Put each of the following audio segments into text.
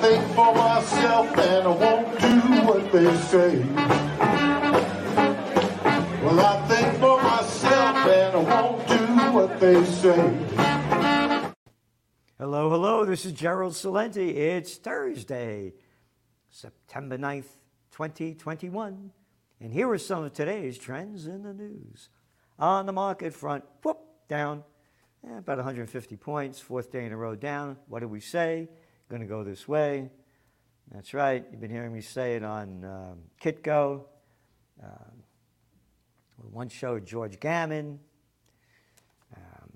think for myself and I won't do what they say. Well, I think for myself and I won't do what they say. Hello, hello. This is Gerald Celente. It's Thursday, September 9th, 2021. And here are some of today's trends in the news. On the market front, whoop, down eh, about 150 points, fourth day in a row down. What did we say? Going to go this way. That's right. You've been hearing me say it on um, Kitco. Um, one show, George Gammon. Um,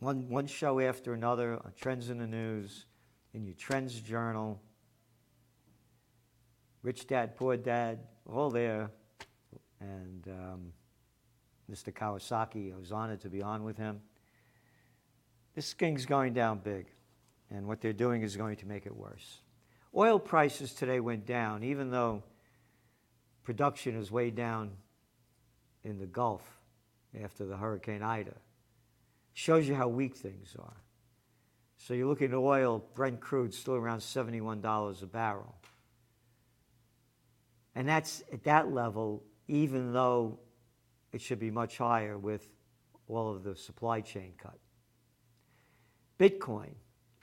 one, one show after another on Trends in the News, in your Trends Journal. Rich Dad, Poor Dad, all there. And um, Mr. Kiyosaki, I was honored to be on with him. This thing's going down big, and what they're doing is going to make it worse. Oil prices today went down, even though production is way down in the Gulf after the Hurricane Ida. Shows you how weak things are. So you're looking at oil, Brent crude still around $71 a barrel. And that's at that level, even though it should be much higher with all of the supply chain cut. Bitcoin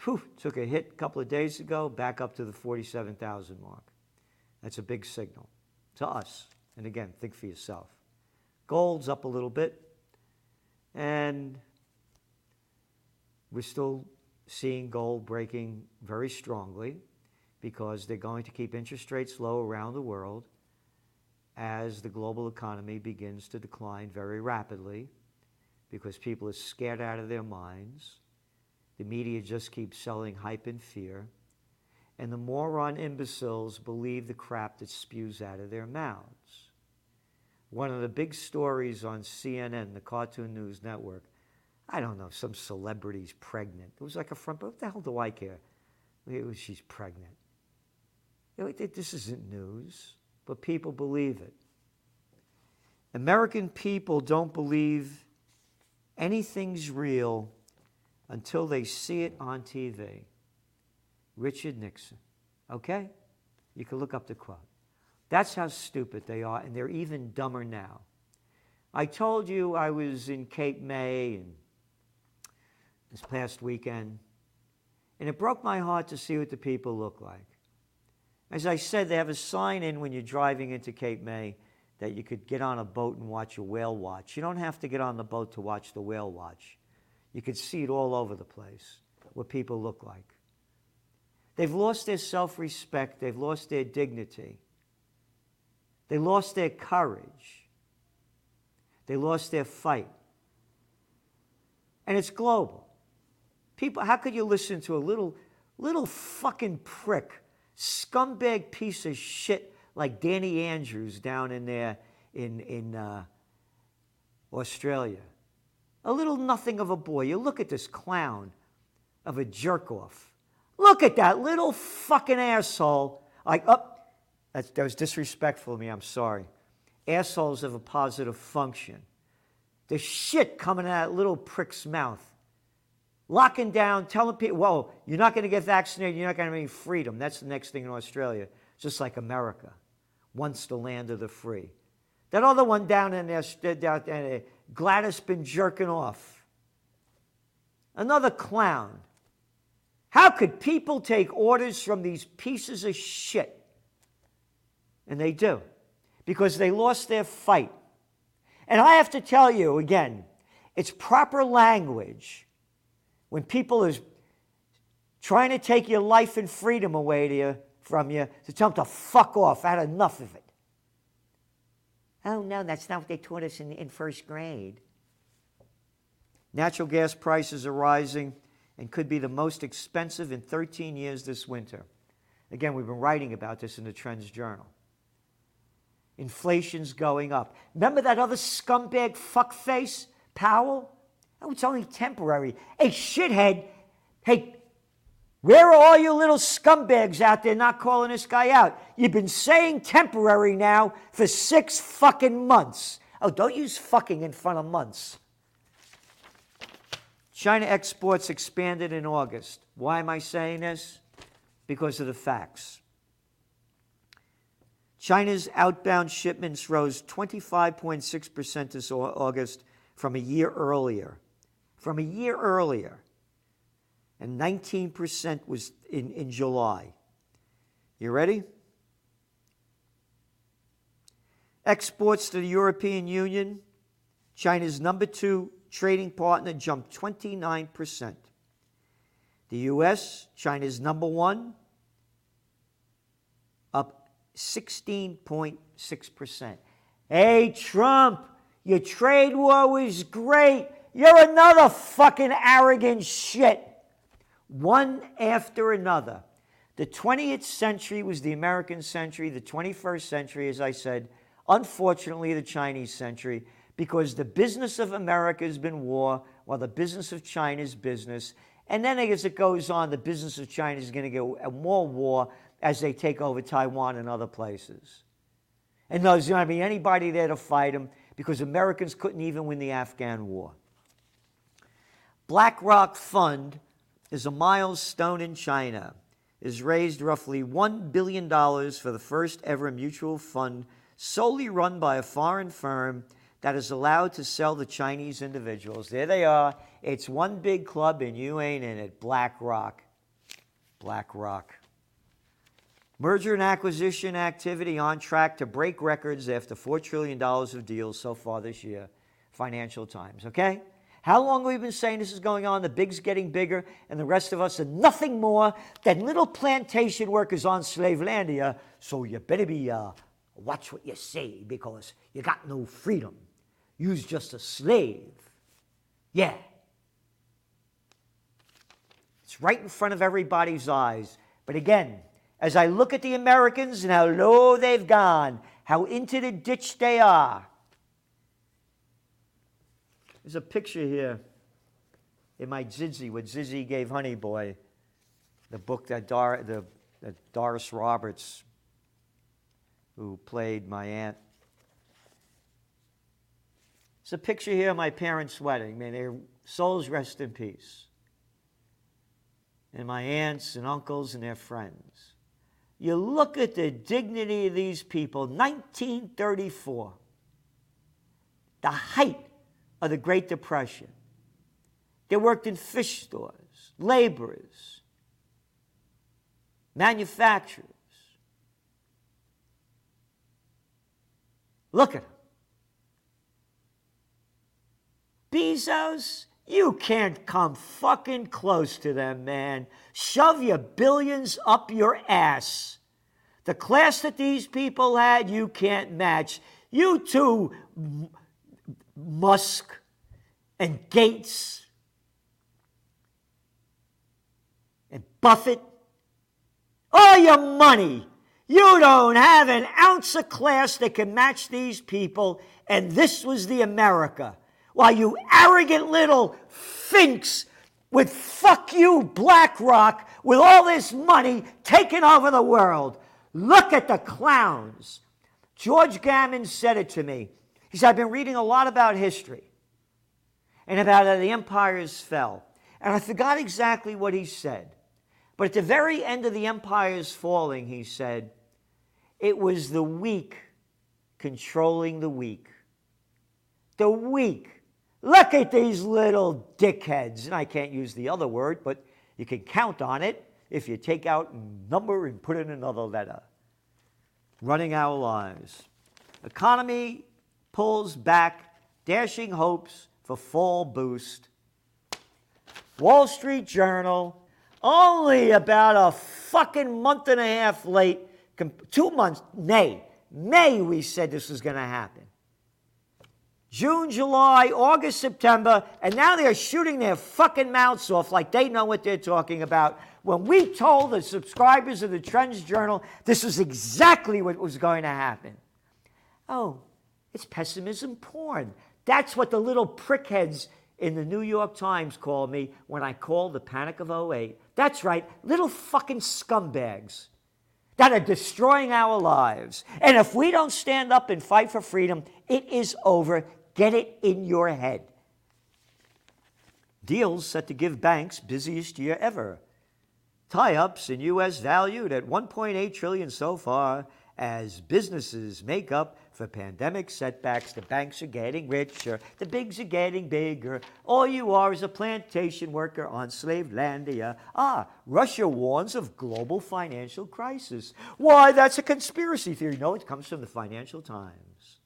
whew, took a hit a couple of days ago, back up to the 47,000 mark. That's a big signal to us. And again, think for yourself. Gold's up a little bit, and we're still seeing gold breaking very strongly because they're going to keep interest rates low around the world as the global economy begins to decline very rapidly because people are scared out of their minds. The media just keeps selling hype and fear. And the moron imbeciles believe the crap that spews out of their mouths. One of the big stories on CNN, the Cartoon News Network, I don't know, some celebrity's pregnant. It was like a front, what the hell do I care? Was, she's pregnant. You know, this isn't news, but people believe it. American people don't believe anything's real until they see it on TV. Richard Nixon. Okay? You can look up the quote. That's how stupid they are, and they're even dumber now. I told you I was in Cape May and this past weekend, and it broke my heart to see what the people look like. As I said, they have a sign in when you're driving into Cape May that you could get on a boat and watch a whale watch. You don't have to get on the boat to watch the whale watch. You can see it all over the place, what people look like. They've lost their self respect, they've lost their dignity, they lost their courage, they lost their fight. And it's global. People, how could you listen to a little, little fucking prick, scumbag piece of shit like Danny Andrews down in there in, in uh, Australia? A little nothing of a boy. You look at this clown of a jerk off. Look at that little fucking asshole. Like, up. Oh, that was disrespectful of me. I'm sorry. Assholes have a positive function. The shit coming out of that little prick's mouth. Locking down, telling people, whoa, you're not going to get vaccinated, you're not going to have any freedom. That's the next thing in Australia, just like America, once the land of the free. That other one down in there, down there Gladys been jerking off. Another clown. How could people take orders from these pieces of shit? And they do, because they lost their fight. And I have to tell you again, it's proper language when people is trying to take your life and freedom away you, from you to tell them to fuck off. I had enough of it. Oh, no, that's not what they taught us in, in first grade. Natural gas prices are rising and could be the most expensive in 13 years this winter. Again, we've been writing about this in the Trends Journal. Inflation's going up. Remember that other scumbag fuckface, Powell? Oh, it's only temporary. Hey, shithead. Hey, where are all you little scumbags out there not calling this guy out? You've been saying temporary now for six fucking months. Oh, don't use fucking in front of months. China exports expanded in August. Why am I saying this? because of the facts. China's outbound shipments rose 25.6% this August from a year earlier. From a year earlier. And 19% was in, in July. You ready? Exports to the European Union, China's number two trading partner, jumped 29%. The US, China's number one, up 16.6%. Hey, Trump, your trade war was great. You're another fucking arrogant shit. One after another. The 20th century was the American century. The 21st century, as I said, unfortunately, the Chinese century, because the business of America has been war, while the business of China is business. And then as it goes on, the business of China is going to get more war as they take over Taiwan and other places. And there's going to be anybody there to fight them because Americans couldn't even win the Afghan war. BlackRock Fund is a milestone in China. Has raised roughly $1 billion for the first ever mutual fund solely run by a foreign firm that is allowed to sell to Chinese individuals. There they are. It's one big club and you ain't in it. BlackRock. BlackRock. Merger and acquisition activity on track to break records after $4 trillion of deals so far this year. Financial Times, okay? How long have we been saying this is going on? The big's getting bigger, and the rest of us are nothing more than little plantation workers on Slavelandia. So you better be uh, watch what you say because you got no freedom. You's just a slave. Yeah. It's right in front of everybody's eyes. But again, as I look at the Americans and how low they've gone, how into the ditch they are, there's a picture here in my Zizzy, what Zizzy gave Honey Boy, the book that, Dar- the, that Doris Roberts who played my aunt. It's a picture here of my parents' wedding. May their souls rest in peace. And my aunts and uncles and their friends. You look at the dignity of these people, 1934, the height of the Great Depression. They worked in fish stores, laborers, manufacturers. Look at them. Bezos, you can't come fucking close to them, man. Shove your billions up your ass. The class that these people had, you can't match. You too, Musk and Gates and Buffett, all your money you don't have an ounce of class that can match these people, and this was the America. While you arrogant little finks with fuck you BlackRock with all this money taking over the world. Look at the clowns. George Gammon said it to me. He said, I've been reading a lot about history and about how the empires fell. And I forgot exactly what he said. But at the very end of the empire's falling, he said, it was the weak controlling the weak. The weak. Look at these little dickheads. And I can't use the other word, but you can count on it if you take out number and put in another letter. Running our lives. Economy pulls back, dashing hopes for fall boost. Wall Street Journal, only about a fucking month and a half late two months, May, May we said this was going to happen. June, July, August, September, and now they're shooting their fucking mouths off like they know what they're talking about. When we told the subscribers of the Trends Journal this was exactly what was going to happen. Oh, it's pessimism porn. That's what the little prickheads in the New York Times called me when I called the Panic of 08. That's right, little fucking scumbags that are destroying our lives. And if we don't stand up and fight for freedom, it is over. Get it in your head. Deals set to give banks busiest year ever. tie-ups in US valued at 1.8 trillion so far as businesses make up for pandemic setbacks. The banks are getting richer, the bigs are getting bigger. All you are is a plantation worker on slave landia. Ah, Russia warns of global financial crisis. Why, that's a conspiracy theory. No, it comes from the Financial Times.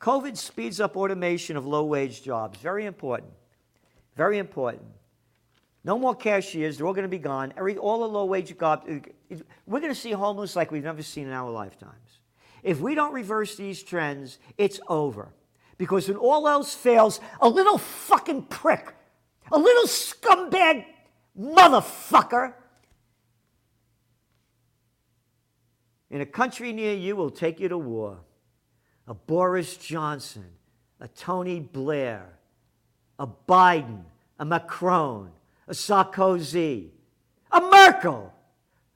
COVID speeds up automation of low wage jobs. Very important. Very important. No more cashiers. They're all going to be gone. Every, all the low wage jobs. We're going to see homeless like we've never seen in our lifetimes. If we don't reverse these trends, it's over. Because when all else fails, a little fucking prick, a little scumbag motherfucker in a country near you will take you to war. A Boris Johnson, a Tony Blair, a Biden, a Macron, a Sarkozy, a Merkel.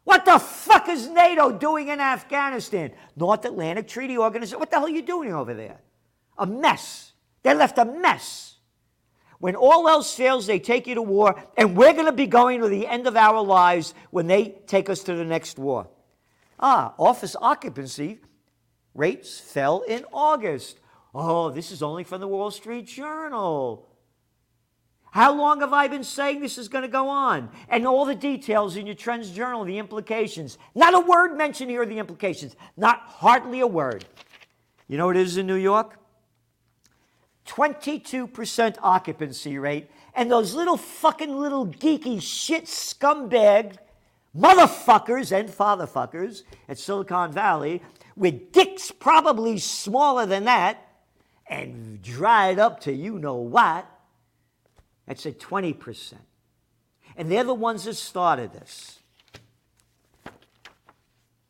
What the fuck is NATO doing in Afghanistan? North Atlantic Treaty Organization. What the hell are you doing over there? A mess. They left a mess. When all else fails, they take you to war, and we're going to be going to the end of our lives when they take us to the next war. Ah, office occupancy rates fell in August. Oh, this is only from the Wall Street Journal. How long have I been saying this is going to go on? And all the details in your Trends Journal, the implications. Not a word mentioned here the implications. Not hardly a word. You know what it is in New York? 22% occupancy rate. And those little fucking little geeky shit scumbag motherfuckers and fatherfuckers at Silicon Valley with dicks probably smaller than that and dried up to you know what that's at 20%. And they're the ones that started this.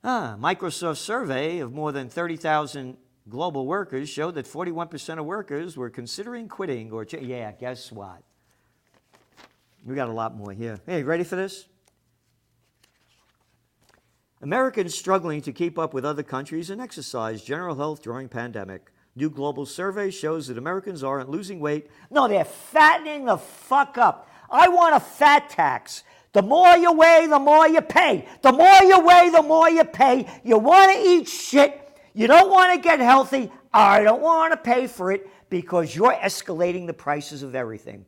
Ah, Microsoft survey of more than 30,000 global workers showed that 41% of workers were considering quitting or, ch- yeah, guess what? We got a lot more here. Hey, ready for this? Americans struggling to keep up with other countries and exercise general health during pandemic. New global survey shows that Americans aren't losing weight. No, they're fattening the fuck up. I want a fat tax. The more you weigh, the more you pay. The more you weigh, the more you pay. You want to eat shit. You don't want to get healthy. I don't want to pay for it because you're escalating the prices of everything.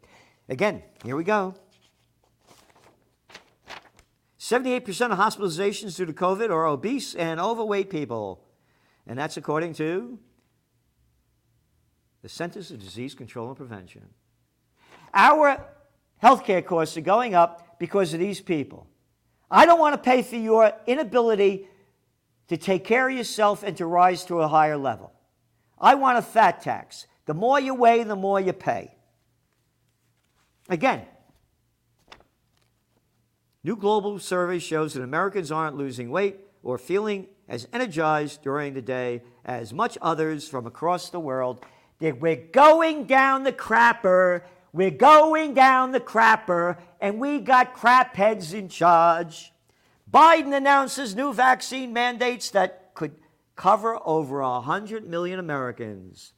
Again, here we go. 78% of hospitalizations due to COVID are obese and overweight people. And that's according to the Centers of Disease Control and Prevention. Our healthcare costs are going up because of these people. I don't want to pay for your inability to take care of yourself and to rise to a higher level. I want a fat tax. The more you weigh, the more you pay. Again, new global survey shows that Americans aren't losing weight or feeling as energized during the day as much others from across the world that we're going down the crapper, we're going down the crapper, and we got crap heads in charge. Biden announces new vaccine mandates that could cover over 100 million Americans.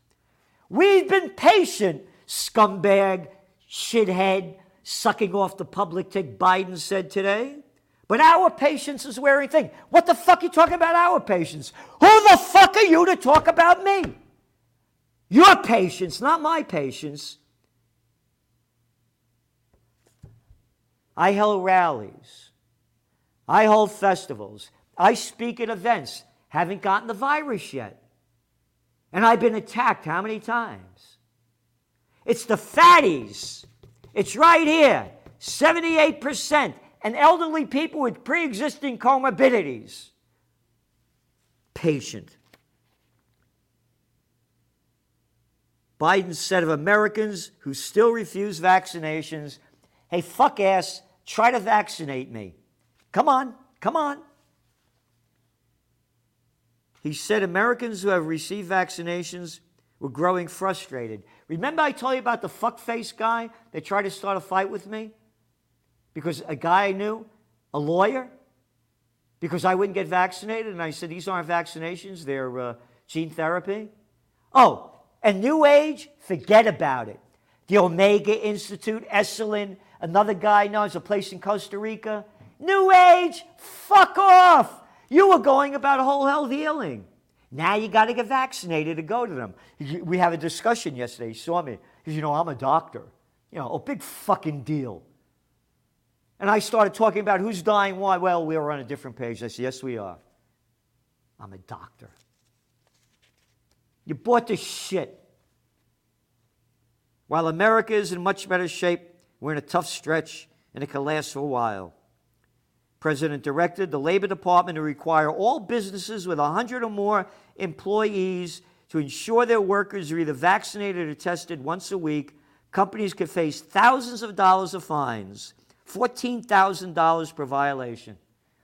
We've been patient, scumbag, shithead, sucking off the public tick, Biden said today. But our patience is wearing thin. What the fuck are you talking about our patience? Who the fuck are you to talk about me? Your patience, not my patience. I hold rallies. I hold festivals. I speak at events. Haven't gotten the virus yet. And I've been attacked how many times? It's the fatties. It's right here 78%. And elderly people with pre existing comorbidities. Patient. Biden's said of Americans who still refuse vaccinations. Hey, fuck ass, try to vaccinate me. Come on, come on. He said Americans who have received vaccinations were growing frustrated. Remember, I told you about the fuckface guy that tried to start a fight with me? Because a guy I knew, a lawyer, because I wouldn't get vaccinated, and I said, These aren't vaccinations, they're uh, gene therapy. Oh, and New Age, forget about it. The Omega Institute, Esalen, another guy knows a place in Costa Rica. New Age, fuck off. You were going about whole health healing. Now you got to get vaccinated to go to them. We have a discussion yesterday. He saw me. Because, you know, I'm a doctor. You know, a big fucking deal. And I started talking about who's dying, why. Well, we were on a different page. I said, yes, we are. I'm a doctor. You bought this shit. While America is in much better shape, we're in a tough stretch and it can last for a while. President directed the Labor Department to require all businesses with 100 or more employees to ensure their workers are either vaccinated or tested once a week. Companies could face thousands of dollars of fines, $14,000 per violation.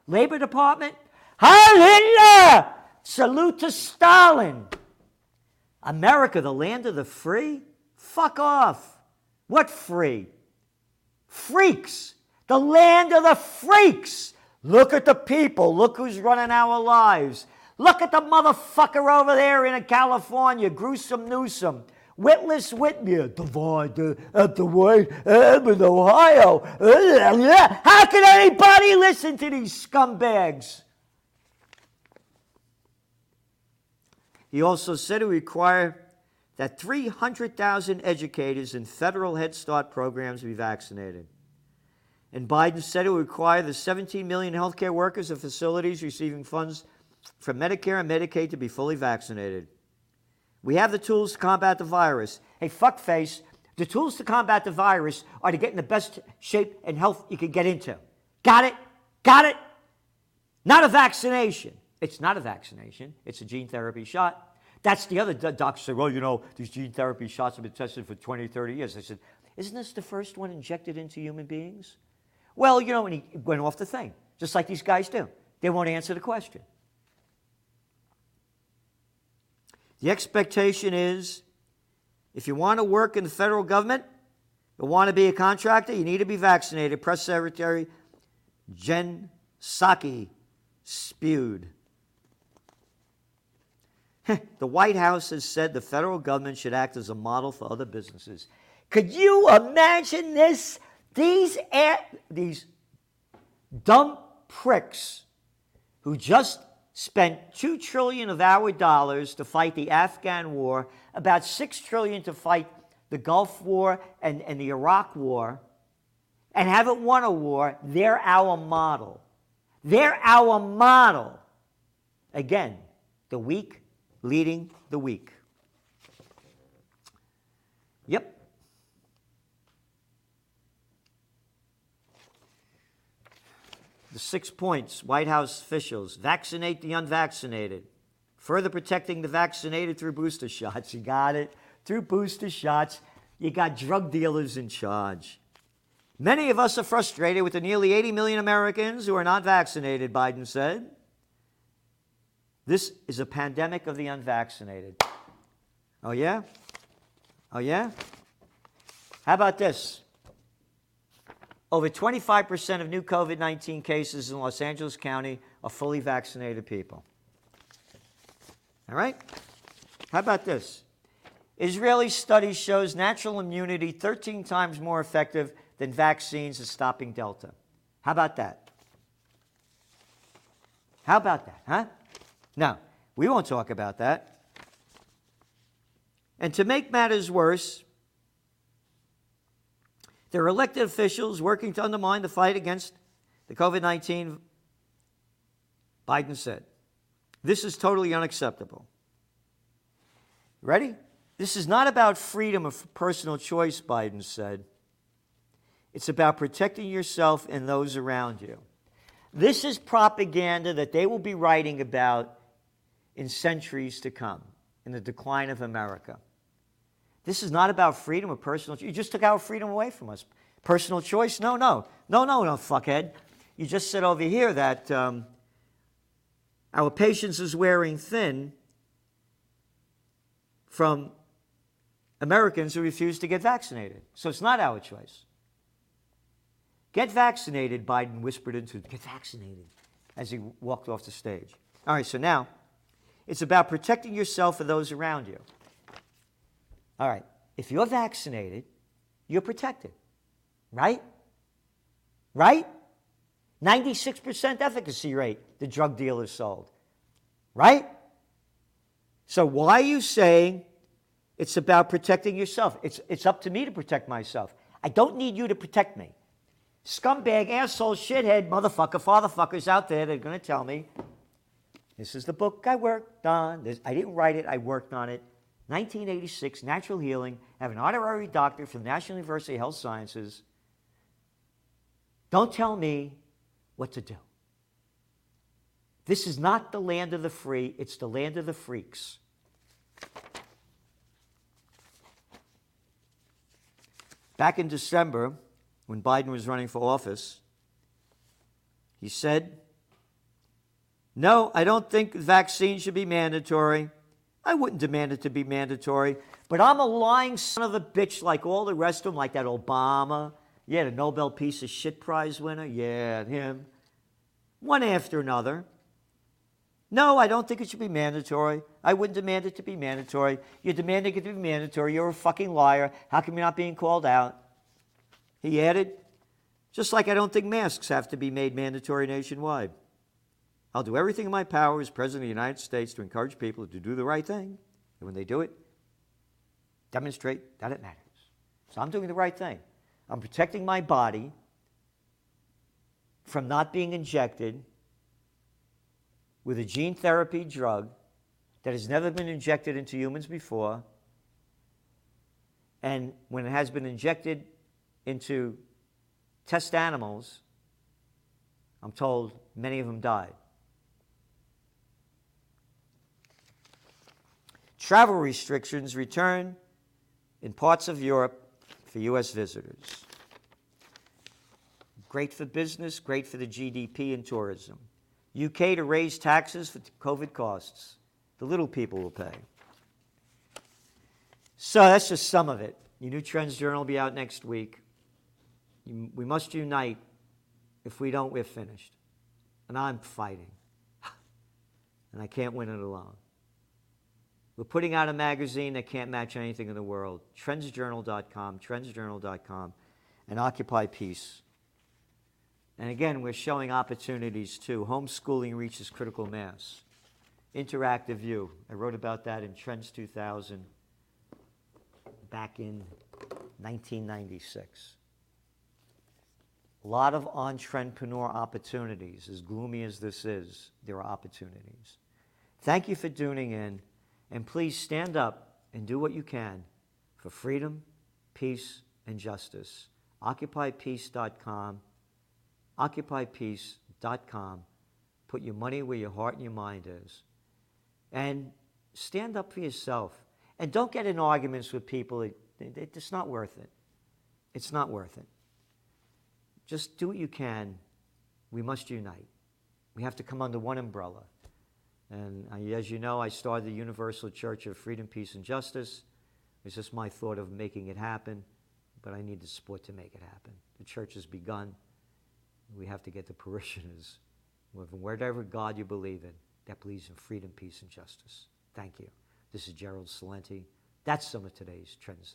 Labor Department, hallelujah! Salute to Stalin. America, the land of the free? Fuck off. What free? Freaks. The land of the freaks. Look at the people. Look who's running our lives. Look at the motherfucker over there in California, Gruesome Newsom. Witless Whitmer, divide at the white, Ohio. Uh, How can anybody listen to these scumbags? He also said it would require that 300,000 educators in federal Head Start programs be vaccinated. And Biden said it would require the 17 million healthcare workers of facilities receiving funds from Medicare and Medicaid to be fully vaccinated. We have the tools to combat the virus. Hey, fuckface, the tools to combat the virus are to get in the best shape and health you can get into. Got it? Got it? Not a vaccination. It's not a vaccination, it's a gene therapy shot. That's the other doctor say, well, you know, these gene therapy shots have been tested for 20, 30 years. I said, isn't this the first one injected into human beings? Well, you know, and he went off the thing, just like these guys do. They won't answer the question. The expectation is if you want to work in the federal government, you want to be a contractor, you need to be vaccinated. Press Secretary Jen Psaki spewed. the White House has said the federal government should act as a model for other businesses. Could you imagine this? These, these dumb pricks who just spent 2 trillion of our dollars to fight the Afghan war, about 6 trillion to fight the Gulf War and, and the Iraq War, and haven't won a war, they're our model. They're our model. Again, the weak leading the weak. Yep. The six points White House officials vaccinate the unvaccinated, further protecting the vaccinated through booster shots. You got it. Through booster shots, you got drug dealers in charge. Many of us are frustrated with the nearly 80 million Americans who are not vaccinated, Biden said. This is a pandemic of the unvaccinated. Oh, yeah? Oh, yeah? How about this? Over 25% of new COVID 19 cases in Los Angeles County are fully vaccinated people. All right? How about this? Israeli study shows natural immunity 13 times more effective than vaccines at stopping Delta. How about that? How about that, huh? Now, we won't talk about that. And to make matters worse, there are elected officials working to undermine the fight against the COVID 19, Biden said. This is totally unacceptable. Ready? This is not about freedom of personal choice, Biden said. It's about protecting yourself and those around you. This is propaganda that they will be writing about in centuries to come in the decline of America. This is not about freedom of personal You just took our freedom away from us. Personal choice? No, no. No, no, no, fuckhead. You just said over here that um, our patience is wearing thin from Americans who refuse to get vaccinated. So it's not our choice. Get vaccinated, Biden whispered into get vaccinated as he walked off the stage. All right, so now it's about protecting yourself and those around you. All right, if you're vaccinated, you're protected. Right? Right? 96% efficacy rate the drug dealers sold. Right? So why are you saying it's about protecting yourself? It's, it's up to me to protect myself. I don't need you to protect me. Scumbag, asshole, shithead, motherfucker, fatherfuckers out there, they're going to tell me this is the book I worked on. This, I didn't write it, I worked on it. 1986, Natural Healing. I have an honorary doctorate from the National University of Health Sciences. Don't tell me what to do. This is not the land of the free, it's the land of the freaks. Back in December, when Biden was running for office, he said, No, I don't think vaccine should be mandatory. I wouldn't demand it to be mandatory, but I'm a lying son of a bitch like all the rest of them, like that Obama. Yeah, the Nobel Peace of Shit Prize winner. Yeah, him. One after another. No, I don't think it should be mandatory. I wouldn't demand it to be mandatory. You're demanding it to be mandatory. You're a fucking liar. How come you're not being called out? He added, just like I don't think masks have to be made mandatory nationwide. I'll do everything in my power as President of the United States to encourage people to do the right thing. And when they do it, demonstrate that it matters. So I'm doing the right thing. I'm protecting my body from not being injected with a gene therapy drug that has never been injected into humans before. And when it has been injected into test animals, I'm told many of them died. Travel restrictions return in parts of Europe for U.S. visitors. Great for business, great for the GDP and tourism. UK to raise taxes for COVID costs. The little people will pay. So that's just some of it. Your new Trends Journal will be out next week. We must unite. If we don't, we're finished. And I'm fighting. And I can't win it alone. We're putting out a magazine that can't match anything in the world. Trendsjournal.com, trendsjournal.com, and Occupy Peace. And again, we're showing opportunities too. Homeschooling reaches critical mass. Interactive view. I wrote about that in Trends 2000 back in 1996. A lot of entrepreneur opportunities. As gloomy as this is, there are opportunities. Thank you for tuning in. And please stand up and do what you can for freedom, peace, and justice. OccupyPeace.com. OccupyPeace.com. Put your money where your heart and your mind is. And stand up for yourself. And don't get in arguments with people. It's not worth it. It's not worth it. Just do what you can. We must unite. We have to come under one umbrella. And as you know, I started the Universal Church of Freedom, Peace, and Justice. It's just my thought of making it happen, but I need the support to make it happen. The church has begun. We have to get the parishioners, whatever God you believe in, that believes in freedom, peace, and justice. Thank you. This is Gerald Celente. That's some of today's trends.